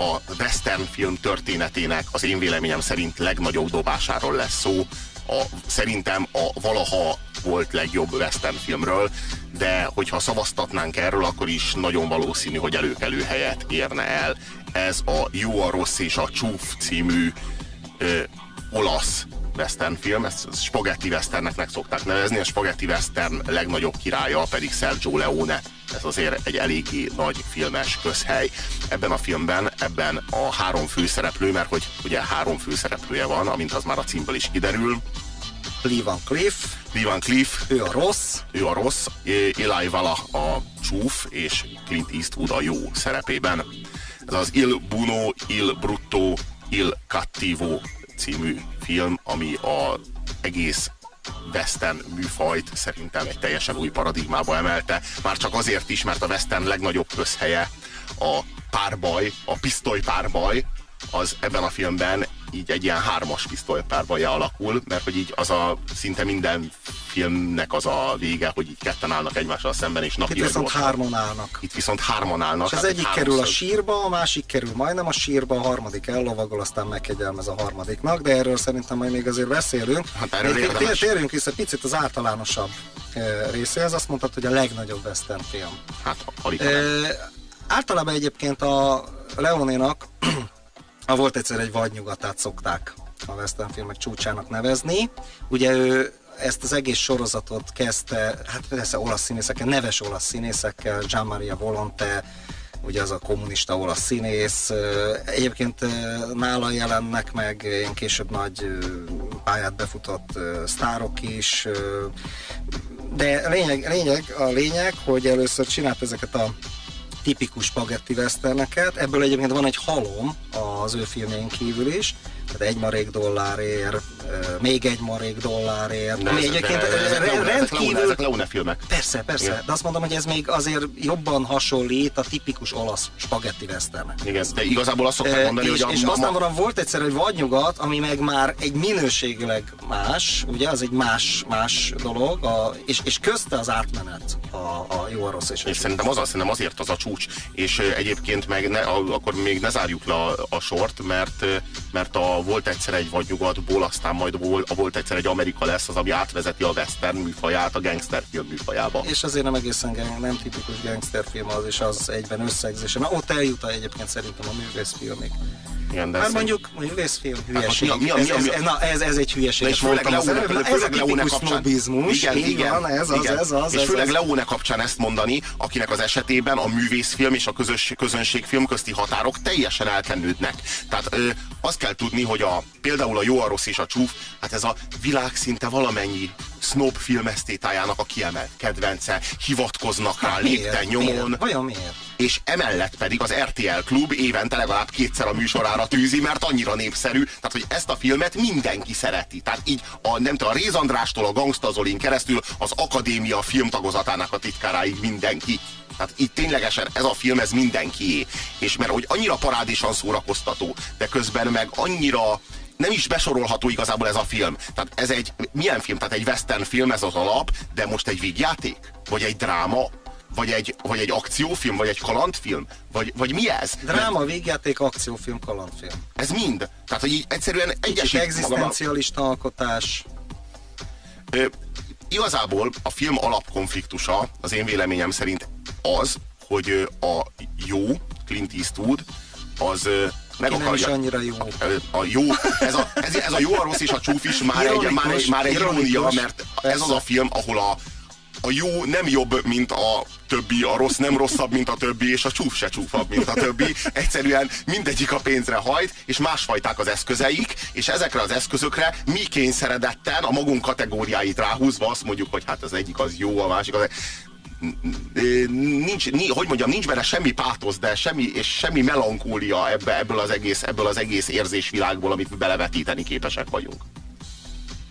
a western film történetének az én véleményem szerint legnagyobb dobásáról lesz szó. A, szerintem a valaha volt legjobb western filmről, de hogyha szavaztatnánk erről, akkor is nagyon valószínű, hogy előkelő helyet érne el. Ez a Jó, a rossz és a csúf című ö, olasz western film, ezt spagetti westernnek szokták nevezni, a spagetti western legnagyobb királya pedig Sergio Leone. Ez azért egy eléggé nagy filmes közhely. Ebben a filmben, ebben a három főszereplő, mert hogy ugye három főszereplője van, amint az már a címből is kiderül. Lee Van Cliff. Lee Van Cliff. Ő a rossz. Ő a rossz. Eli Vala a csúf, és Clint Eastwood a jó szerepében. Ez az Il Buno, Il Brutto, Il Cattivo című film, ami a egész western műfajt szerintem egy teljesen új paradigmába emelte. Már csak azért is, mert a western legnagyobb közhelye a párbaj, a pisztoly párbaj, az ebben a filmben így egy ilyen hármas pisztolypárbaja alakul, mert hogy így az a szinte minden filmnek az a vége, hogy így ketten állnak egymással szemben, és napja Itt viszont hárman állnak. Itt viszont hárman állnak. És az egyik kerül a sírba, a másik kerül majdnem a sírba, a harmadik ellovagol, aztán megkegyelmez a harmadiknak, de erről szerintem majd még azért beszélünk. Hát erről érdemes. Térjünk vissza picit az általánosabb eh, részéhez, azt mondtad, hogy a legnagyobb western film. Hát, alig. E, általában egyébként a Leonénak Ha volt egyszer egy vadnyugatát szokták a western filmek csúcsának nevezni. Ugye ő ezt az egész sorozatot kezdte, hát persze olasz színészekkel, neves olasz színészekkel, Gian Maria Volonte, ugye az a kommunista olasz színész. Egyébként nála jelennek meg én később nagy pályát befutott sztárok is, de lényeg, lényeg, a lényeg, hogy először csinált ezeket a tipikus spagetti westerneket. Ebből egyébként van egy halom az ő filmjén kívül is, tehát egy marék dollárért, még egy marék dollárért. De ami egyébként rendkívül... Ezek Leone filmek. Persze, persze, Igen. de azt mondom, hogy ez még azért jobban hasonlít a tipikus olasz spagetti westernnek. Igen, de igazából azt szokták mondani, és, hogy a... És aztán van volt egyszer egy vadnyugat, ami meg már egy minőségileg más, ugye, az egy más, más dolog, a, és, és közte az átmenet a, a jó, a rossz és, és szerintem az, szerintem azért az a csúcs, és egyébként meg ne, akkor még ne zárjuk le a, a sort, mert, mert a volt egyszer egy vadnyugatból, aztán majd volt, egyszer egy Amerika lesz, az, ami átvezeti a western műfaját a gangsterfilm műfajába. És azért nem egészen gang, nem tipikus gangsterfilm az, és az egyben összegzése. Na ott eljut egyébként szerintem a művészfilmig. Igen, de Már mondjuk művészfilm hülyeség. Hát mi a, mi a, mi a, ez, na, ez, ez egy hülyeség. És főleg Leone, ez a tipikus sznobizmus. Igen, igen, van, ez az, ez az. És főleg ez, Leone kapcsán ezt mondani, akinek az esetében a művészfilm és a közös, közönségfilm közti határok teljesen elkenődnek. Tehát ö, azt kell tudni, hogy a, például a jó, a rossz és a csúf, hát ez a világ szinte valamennyi snob filmesztétájának a kiemelt kedvence, hivatkoznak rá hát lépten nyomon. Miért? Vajon miért? És emellett pedig az RTL Klub évente legalább kétszer a műsorára tűzi, mert annyira népszerű, tehát hogy ezt a filmet mindenki szereti. Tehát így a, nem tudom, a Réz Andrástól a Gangsta Zolin keresztül az Akadémia filmtagozatának a titkáráig mindenki. Tehát itt ténylegesen ez a film, ez mindenkié. És mert hogy annyira parádésan szórakoztató, de közben meg annyira nem is besorolható igazából ez a film. Tehát ez egy, milyen film? Tehát egy western film, ez az alap, de most egy vígjáték? Vagy egy dráma? Vagy egy, vagy egy akciófilm? Vagy egy kalandfilm? Vagy, vagy mi ez? Dráma, vígjáték, akciófilm, kalandfilm. Ez mind? Tehát, hogy így egyszerűen egyesít egzisztencialista alkotás. Ö, igazából a film alapkonfliktusa az én véleményem szerint az, hogy a jó Clint Eastwood az meg akarja. Nem is annyira jó. A jó, ez a, ez, ez a jó, a rossz és a csúf is már egy, már egy, már egy irónia, mert persze. ez az a film, ahol a, a jó nem jobb, mint a többi, a rossz nem rosszabb, mint a többi, és a csúf se csúfabb, mint a többi. Egyszerűen mindegyik a pénzre hajt, és másfajták az eszközeik, és ezekre az eszközökre mi kényszeredetten a magunk kategóriáit ráhúzva azt mondjuk, hogy hát az egyik az jó, a másik az nincs, hogy mondjam, nincs benne semmi pátosz, de semmi, és semmi melankólia ebbe, ebből, az egész, ebből az egész érzésvilágból, amit belevetíteni képesek vagyunk.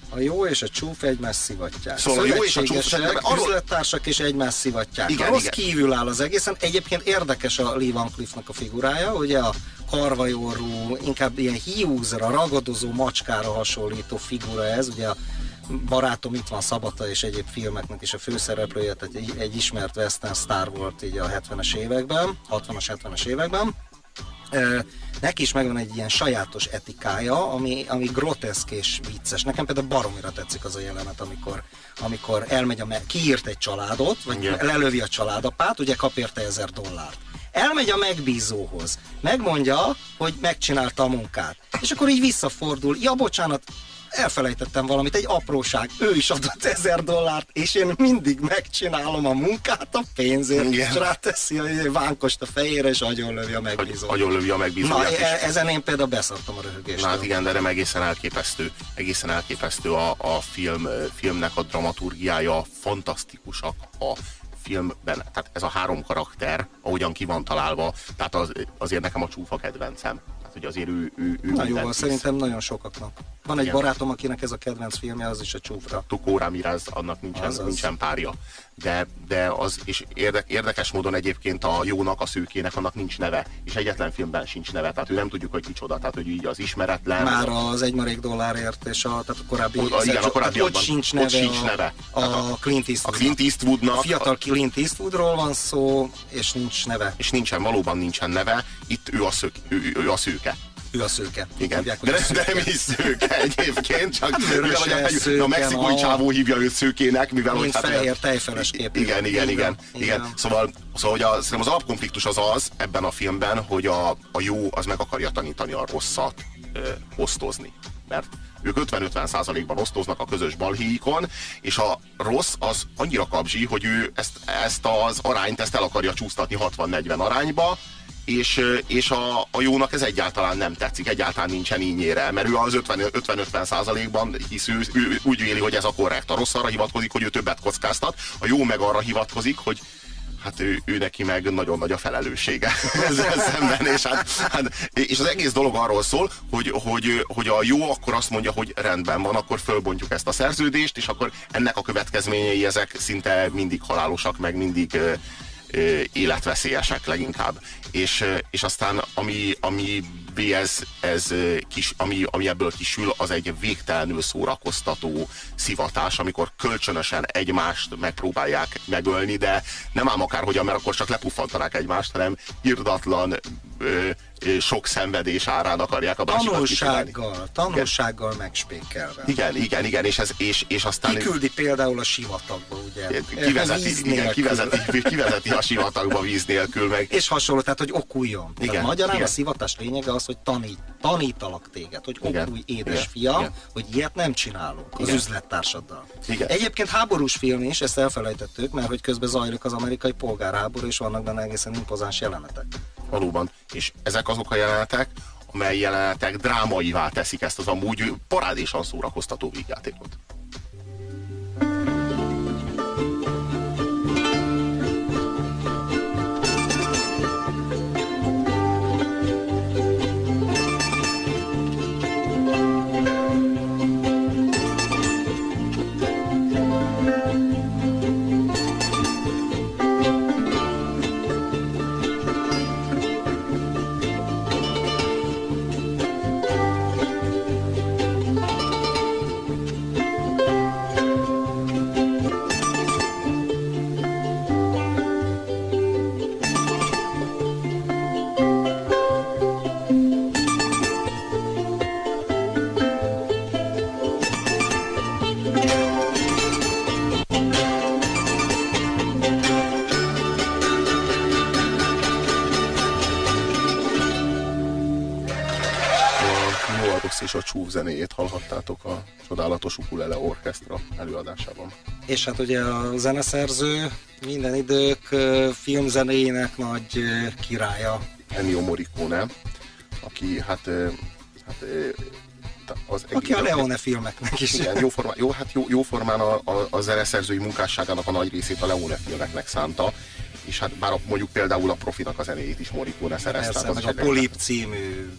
A jó és a csúf egymást szivatják. Szóval a jó és a csúf arról... üzlettársak is egymást szivatják. Igen, rossz igen. kívül áll az egészen. Egyébként érdekes a Lee Van Cliffnak a figurája, ugye a karvajorú, inkább ilyen hiúzra, ragadozó macskára hasonlító figura ez, ugye a barátom itt van Szabata és egyéb filmeknek is a főszereplője, tehát egy, egy ismert western sztár volt így a 70-es években, 60-as, 70-es években. neki is megvan egy ilyen sajátos etikája, ami, ami groteszk és vicces. Nekem például baromira tetszik az a jelenet, amikor, amikor elmegy a, me- kiírt egy családot, vagy Igen. lelövi a családapát, ugye kap érte ezer dollárt. Elmegy a megbízóhoz, megmondja, hogy megcsinálta a munkát. És akkor így visszafordul, ja bocsánat, elfelejtettem valamit, egy apróság, ő is adott ezer dollárt, és én mindig megcsinálom a munkát a pénzért, Igen. és ráteszi a vánkost a fejére, és agyonlövi a Hogy megbízót. agyonlövi a Na, megbízóját is. e- ezen én például beszartam a Na röhögéstől. hát igen, de nem egészen elképesztő. Egészen elképesztő a, a film, filmnek a dramaturgiája, fantasztikusak a filmben, tehát ez a három karakter, ahogyan ki van találva, tehát az, azért nekem a csúfa kedvencem. Tehát, hogy azért ő, ő, ő Na jó, van, szerintem nagyon sokaknak. Van egy Igen. barátom, akinek ez a kedvenc filmje, az is a csúfra. Tukó Ramirez, annak nincsen, Azaz. nincsen párja. De, de az, és érde, érdekes módon egyébként a jónak, a szőkének annak nincs neve, és egyetlen filmben sincs neve, tehát ő nem tudjuk, hogy kicsoda, tehát hogy így az ismeretlen. Már az egymarék dollárért, és a, tehát a korábbi... O- igen, a tehát ott sincs Ott neve, sincs a, neve. A, a- Clint a Eastwood. Clint Eastwoodnak, A fiatal Clint Eastwoodról van szó, és nincs neve. és nincsen, valóban nincsen neve, itt ő a, szök, ő, ő a szőke. Ő a szőke. Igen, hívják, de, de nem is szőke egyébként, csak Hát mivel, vöröse, hogy a, a szőke, mexikói na. csávó hívja őt szőkének, mivel Mint hogy fehér tejfeles képű. Igen, igen, igen, igen. igen. Szóval, szóval hogy a, szerintem az alapkonfliktus az az ebben a filmben, hogy a, a jó az meg akarja tanítani a rosszat ö, osztozni. Mert ők 50-50 százalékban osztoznak a közös balhéikon, és a rossz az annyira kapzsi, hogy ő ezt, ezt az arányt ezt el akarja csúsztatni 60-40 arányba, és, és a, a jónak ez egyáltalán nem tetszik, egyáltalán nincsen ínyére, mert ő az 50 50-50 százalékban hisz ő, ő, úgy véli, hogy ez a korrekt. A rossz arra hivatkozik, hogy ő többet kockáztat, a jó meg arra hivatkozik, hogy hát ő, ő neki meg nagyon nagy a felelőssége ezzel szemben, és, hát, hát, és az egész dolog arról szól, hogy, hogy, hogy a jó akkor azt mondja, hogy rendben van, akkor fölbontjuk ezt a szerződést, és akkor ennek a következményei ezek szinte mindig halálosak, meg mindig életveszélyesek leginkább. És, és aztán ami, ami ez, ez kis, ami, ami ebből kisül, az egy végtelenül szórakoztató szivatás, amikor kölcsönösen egymást megpróbálják megölni, de nem ám akárhogyan, mert akkor csak lepuffantanák egymást, hanem irdatlan ö, sok szenvedés árán akarják a másikat. Tanulsággal, tanulsággal megspékelve. Igen, igen, igen, és, ez, és, és aztán... Kiküldi például a sivatagba, ugye? Kivezeti, igen, kivezeti, kivezeti a sivatagba víz nélkül, meg És hasonló, tehát hogy okuljon. Igen, Tehát magyarán igen. a szivatás lényege az, hogy tanít, tanítalak téged, hogy Igen, okulj édes igen, fiam, igen. hogy ilyet nem csinálunk az Igen. üzlettársaddal. Igen. Egyébként háborús film is, ezt elfelejtettük, mert hogy közben zajlik az amerikai polgárháború, és vannak benne egészen impozáns jelenetek. valóban. És ezek azok a jelenetek, amely jelenetek drámaivá teszik ezt az amúgy parádésan szórakoztató vígjátékot. Zenéjét hallhattátok a csodálatos ukulele orkestra előadásában. És hát ugye a zeneszerző minden idők filmzenéjének nagy királya. Ennio Morricone, aki hát, hát az Aki a Leone filmeknek is. Igen, jóformán, jó, hát jó, jóformán a, a, a zeneszerzői munkásságának a nagy részét a Leone filmeknek szánta, és hát bár a, mondjuk például a Profinak a zenéjét is Morricone szerezte. Persze, az meg a Polip című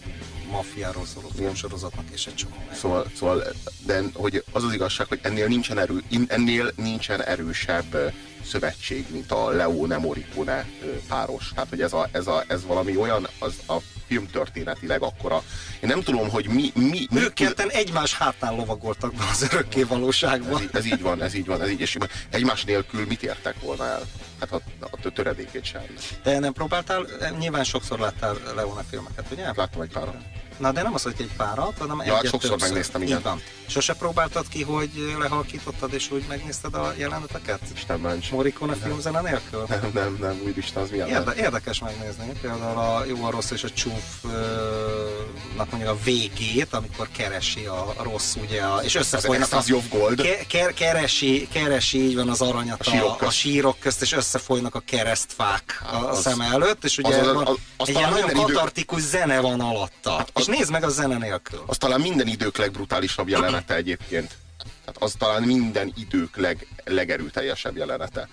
maffiáról szóló filmsorozatnak és egy csomó. Szóval, szóval, de hogy az az igazság, hogy ennél nincsen, erő, ennél nincsen erősebb szövetség, mint a Leone Morricone páros. Tehát, hogy ez, a, ez, a, ez valami olyan, az a filmtörténetileg akkora. Én nem tudom, hogy mi... mi, ők ketten egymás hátán lovagoltak be az örökké valóságban. Ez, ez, így van, ez így van, ez így, és egymás nélkül mit értek volna el? Hát a, a töredékét sem. De nem próbáltál, nyilván sokszor láttál Leone filmeket, ugye? Láttam egy párat. Na de nem az, hogy egy párat, hanem ja, egyet sokszor többször. megnéztem, igen. Így van. Sose próbáltad ki, hogy lehalkítottad és úgy megnézted a jeleneteket? Isten ments. Morricone filmzene nélkül? Nem, nem, nem, úristen, az milyen Érde, Érdekes megnézni, például a jó, a rossz és a csúfnak mondjuk a végét, amikor keresi a rossz, ugye, a, és összefolynak Ez, ez az Jobb Gold. Ke, ke, keresi, keresi, így van az aranyat a, sírok a, közt. a sírok közt, és összefolynak a keresztfák a, a Az- szem előtt, és ugye az- az- az- az egy ilyen nagyon idő- katartikus zene van alatta. és nézd meg a zene nélkül. Az talán minden idők legbrutálisabb jelenete egyébként. Tehát az talán minden idők leg, legerőteljesebb jelenete.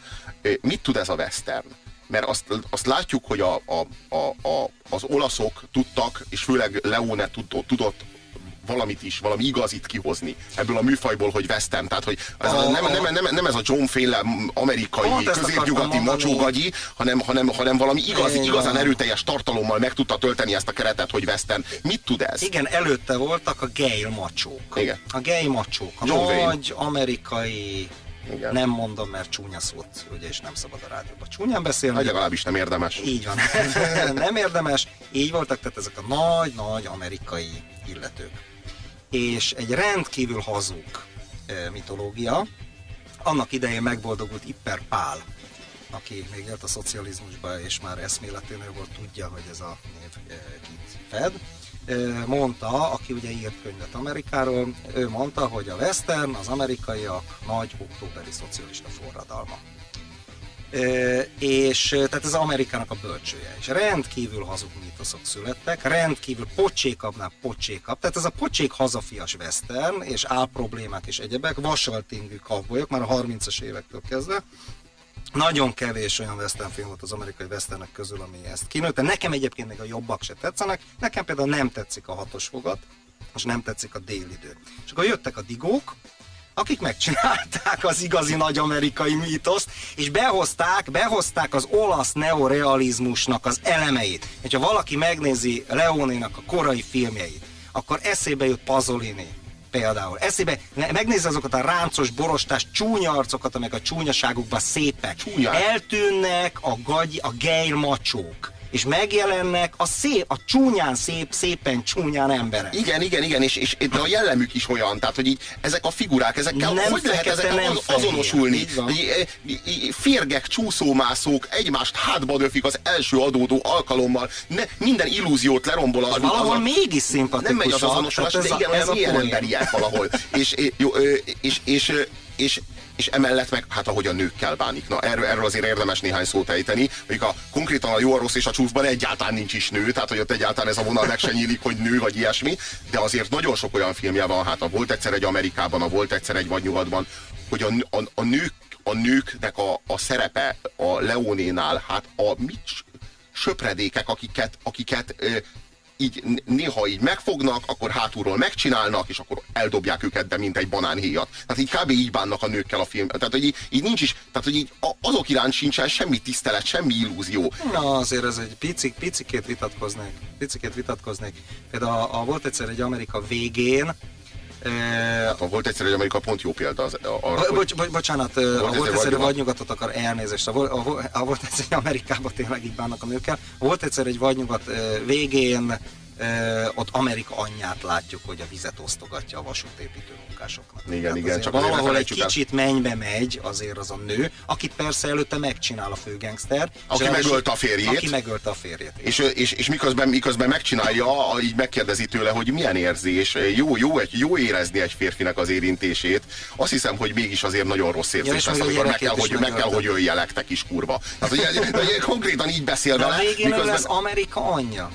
Mit tud ez a western? Mert azt, azt látjuk, hogy a, a, a, a, az olaszok tudtak, és főleg Leone tudott, tudott valamit is, valami igazit kihozni ebből a műfajból, hogy western. Tehát, hogy ez a, A- nem, nem, nem, nem ez a John féle amerikai, Pont ezt középnyugati macsógagyi, hanem, hanem, hanem valami igaz, Igen. igazán erőteljes tartalommal meg tudta tölteni ezt a keretet, hogy western. Mit tud ez? Igen, előtte voltak a gay macsók. Igen. A gay macsók. A John Wayne. nagy amerikai Igen. nem mondom, mert csúnya szót, ugye, és nem szabad a rádióban csúnyán beszélni. Hát legalábbis nem érdemes. Így van. nem érdemes. Így voltak, tehát ezek a nagy-nagy amerikai illetők. És egy rendkívül hazug mitológia. Annak idején megboldogult Ipper Pál, aki még élt a szocializmusban, és már eszméleténél volt tudja, hogy ez a név kit fed. Mondta, aki ugye írt könyvet Amerikáról, ő mondta, hogy a western, az amerikaiak nagy októberi szocialista forradalma. És tehát ez Amerikának a bölcsője. És rendkívül hazug mítoszok születtek, rendkívül pocsékabbnál pocsékabb. Tehát ez a pocsék hazafias western, és álproblémák és egyebek, vasaltingű kavbolyok, már a 30-as évektől kezdve. Nagyon kevés olyan western film volt az amerikai westernek közül, ami ezt kinőtte. Nekem egyébként még a jobbak se tetszenek. Nekem például nem tetszik a hatos fogat, és nem tetszik a délidő. És akkor jöttek a digók, akik megcsinálták az igazi nagy amerikai mítoszt, és behozták, behozták az olasz neorealizmusnak az elemeit. Hogyha valaki megnézi Leonénak a korai filmjeit, akkor eszébe jut Pasolini, például. Eszébe, megnézze azokat a ráncos, borostás, csúnya arcokat, amelyek a csúnyaságukban szépek. Csúnyák. Eltűnnek a, gagy, a gejr macsók, és megjelennek a szép, a csúnyán szép, szépen csúnyán emberek. Igen, igen, igen, és, és de a jellemük is olyan, tehát hogy így ezek a figurák, ezekkel Nem hogy lehet ezekkel nem az, azonosulni? Eh, Férgek, csúszómászók egymást hátba döfik az első adódó alkalommal, ne, minden illúziót lerombol a, Valahol az mégis szimpatikusak. nem megy az azonosulás, de igen, olyan milyen emberiek valahol. és, és, jó, ö, és, és, és, és, és emellett meg, hát ahogy a nőkkel bánik. Na, erről, erről azért érdemes néhány szót ejteni. Mondjuk a, konkrétan a jó, a rossz és a csúfban egyáltalán nincs is nő, tehát hogy ott egyáltalán ez a vonal meg se nyílik, hogy nő vagy ilyesmi, de azért nagyon sok olyan filmje van, hát a volt egyszer egy Amerikában, a volt egyszer egy vadnyugatban, hogy a, a, a nők a nőknek a, a szerepe a Leonénál, hát a mit söpredékek, akiket, akiket így néha így megfognak, akkor hátulról megcsinálnak, és akkor eldobják őket, de mint egy banánhéjat. Tehát így kb. így bánnak a nőkkel a film. Tehát, hogy így, így nincs is, tehát, hogy így azok iránt sincsen semmi tisztelet, semmi illúzió. Na, azért ez egy picik, picikét vitatkoznék. Picikét vitatkoznék. Például a, a volt egyszer egy Amerika végén, e, volt egyszer egy Amerika pont jó példa az, arra, Bo- bocs, bocs, bocsánat, volt a volt egyszer vadnyugat. vadnyugatot akar elnézést. A, a, a volt egyszer egy Amerikában tényleg így bánnak a nőkkel. Volt egyszer egy vadnyugat végén, ö, ott Amerika anyját látjuk, hogy a vizet osztogatja a vasútépítő munkásoknak. Igen, Tehát igen, csak valahol egy felejtsük el. kicsit mennybe megy azért az a nő, akit persze előtte megcsinál a főgengszter. és Aki ráadásul- megölte a férjét. Aki megölte a férjét. És, és, és miközben, miközben megcsinálja, így megkérdezi tőle, hogy milyen érzés, jó, jó, egy, jó érezni egy férfinek az érintését. Azt hiszem, hogy mégis azért nagyon rossz Ja, érzés és lesz, amikor meg kell, hogy, meg kell, hogy öljelek, te kis kurva. Tehát, hogy, hogy konkrétan így beszél De a vele, végén miközben, lesz Amerika anyja.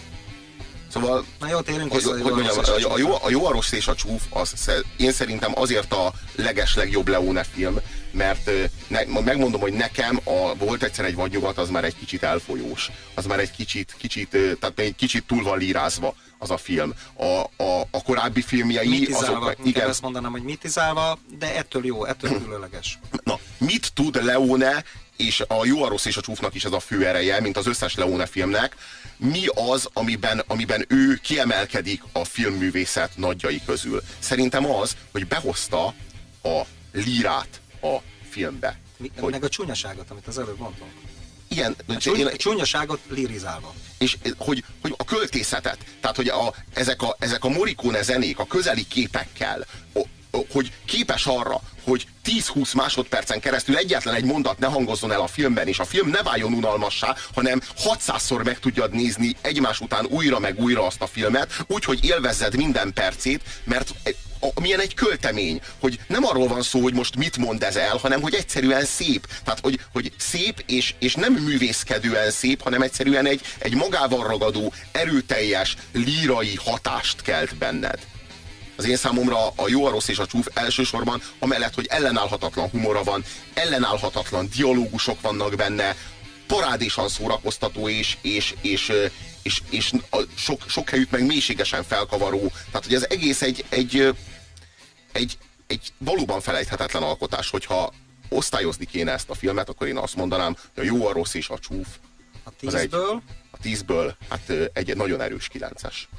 Szóval Na jó, térjünk hogy, hogy mondjam, és a, a, jó, a jó, a rossz és a csúf, az, én szerintem azért a leges legjobb Leone film, mert ne, megmondom, hogy nekem a Volt egyszer egy vadnyugat, az már egy kicsit elfolyós. Az már egy kicsit, kicsit, tehát egy kicsit túl van lírázva az a film. A, a, a korábbi filmjei... Mitizálva, azok, igen. ezt mondanám, hogy mitizálva, de ettől jó, ettől különleges. Na, mit tud Leone és a Jó, a rossz és a csúfnak is ez a fő ereje, mint az összes Leone filmnek, mi az, amiben, amiben ő kiemelkedik a filmművészet nagyjai közül. Szerintem az, hogy behozta a lírát a filmbe. Mi, hogy... Meg a csúnyaságot, amit az előbb mondtam. Igen. A csúny, én, csúnyaságot lirizálva. És hogy, hogy a költészetet, tehát hogy a, ezek, a, ezek a Morricone zenék a közeli képekkel, hogy képes arra, hogy 10-20 másodpercen keresztül egyetlen egy mondat ne hangozzon el a filmben, és a film ne váljon unalmassá, hanem 600-szor meg tudjad nézni egymás után újra meg újra azt a filmet, úgyhogy élvezzed minden percét, mert a, milyen egy költemény, hogy nem arról van szó, hogy most mit mond ez el, hanem hogy egyszerűen szép. Tehát, hogy, hogy szép, és, és nem művészkedően szép, hanem egyszerűen egy, egy magával ragadó, erőteljes, lírai hatást kelt benned. Az én számomra a jó, a rossz és a csúf elsősorban amellett, hogy ellenállhatatlan humora van, ellenállhatatlan dialógusok vannak benne, parádésan szórakoztató és, és, és, és, és a sok, sok helyütt meg mélységesen felkavaró. Tehát, hogy ez egész egy, egy, egy, egy valóban felejthetetlen alkotás, hogyha osztályozni kéne ezt a filmet, akkor én azt mondanám, hogy a jó, a rossz és a csúf. A tízből? Egy, a tízből, hát egy nagyon erős kilences.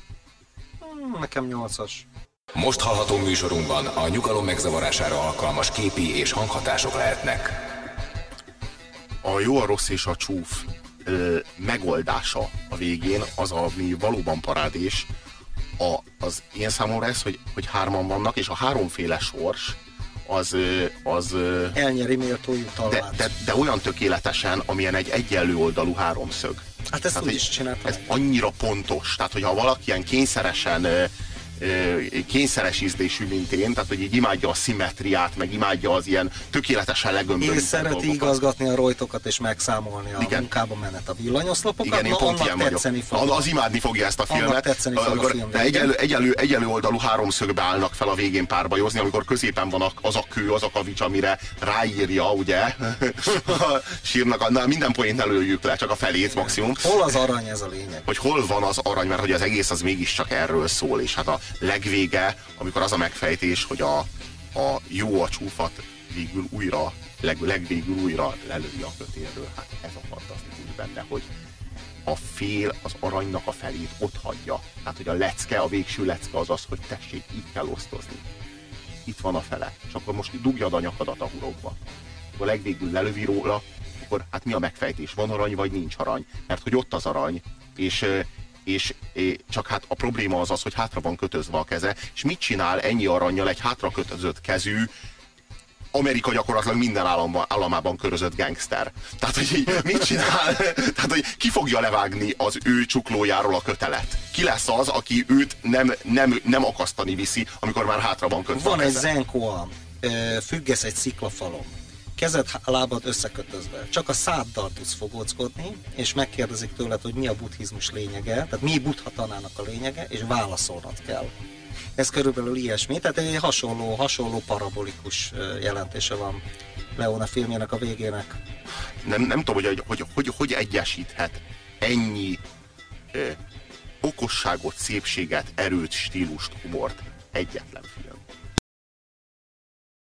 Hmm, nekem nyolcas. Most hallható műsorunkban a nyugalom megzavarására alkalmas képi és hanghatások lehetnek. A jó, a rossz és a csúf ö, megoldása a végén az, ami valóban parádés, a, az ilyen számomra ez, hogy, hogy hárman vannak, és a háromféle sors az... az Elnyeri méltó de, de, de olyan tökéletesen, amilyen egy egyenlő oldalú háromszög. Hát ezt tehát, úgy is csináltam. Ez annyira pontos, tehát hogyha valaki ilyen kényszeresen kényszeres ízlésű, mint én, tehát hogy így imádja a szimmetriát, meg imádja az ilyen tökéletesen legömbölített És szereti dolgokat. igazgatni a rojtokat és megszámolni a Igen. munkába menet a villanyoszlopokat. Igen, én pont ilyen vagyok. Fog. Az imádni fogja ezt a filmet. Amikor a film egyelő, egyelő, egyelő oldalú háromszögbe állnak fel a végén párbajozni, amikor középen van az a kő, az a kavics, amire ráírja, ugye? Sírnak, na, minden poént előjük le, csak a felét maximum. Hol az arany, ez a lényeg? Hogy hol van az arany, mert hogy az egész az mégiscsak erről szól, és hát a legvége, amikor az a megfejtés, hogy a, a jó a csúfat végül újra, leg, legvégül újra lelői a kötérről. Hát ez a fantasztikus benne, hogy a fél az aranynak a felét ott hagyja. Tehát, hogy a lecke, a végső lecke az az, hogy tessék, így kell osztozni. Itt van a fele. És akkor most dugjad a nyakadat a hurokba. Akkor legvégül lelövi róla, akkor hát mi a megfejtés? Van arany, vagy nincs arany? Mert hogy ott az arany, és és csak hát a probléma az az, hogy hátra van kötözve a keze, és mit csinál ennyi aranyjal egy hátra kötözött kezű, Amerika gyakorlatilag minden államban, államában körözött gangster. Tehát, hogy mit csinál? Tehát, hogy ki fogja levágni az ő csuklójáról a kötelet? Ki lesz az, aki őt nem, nem, nem akasztani viszi, amikor már hátra van kötve Van egy zenkoa, függesz egy sziklafalon kezed, lábad összekötözve. Csak a száddal tudsz fogóckodni, és megkérdezik tőled, hogy mi a buddhizmus lényege, tehát mi buddha tanának a lényege, és válaszolnod kell. Ez körülbelül ilyesmi, tehát egy hasonló, hasonló parabolikus jelentése van Leona filmjének a végének. Nem, nem tudom, hogy hogy, hogy, hogy egyesíthet ennyi ö, okosságot, szépséget, erőt, stílust, humort egyetlen film.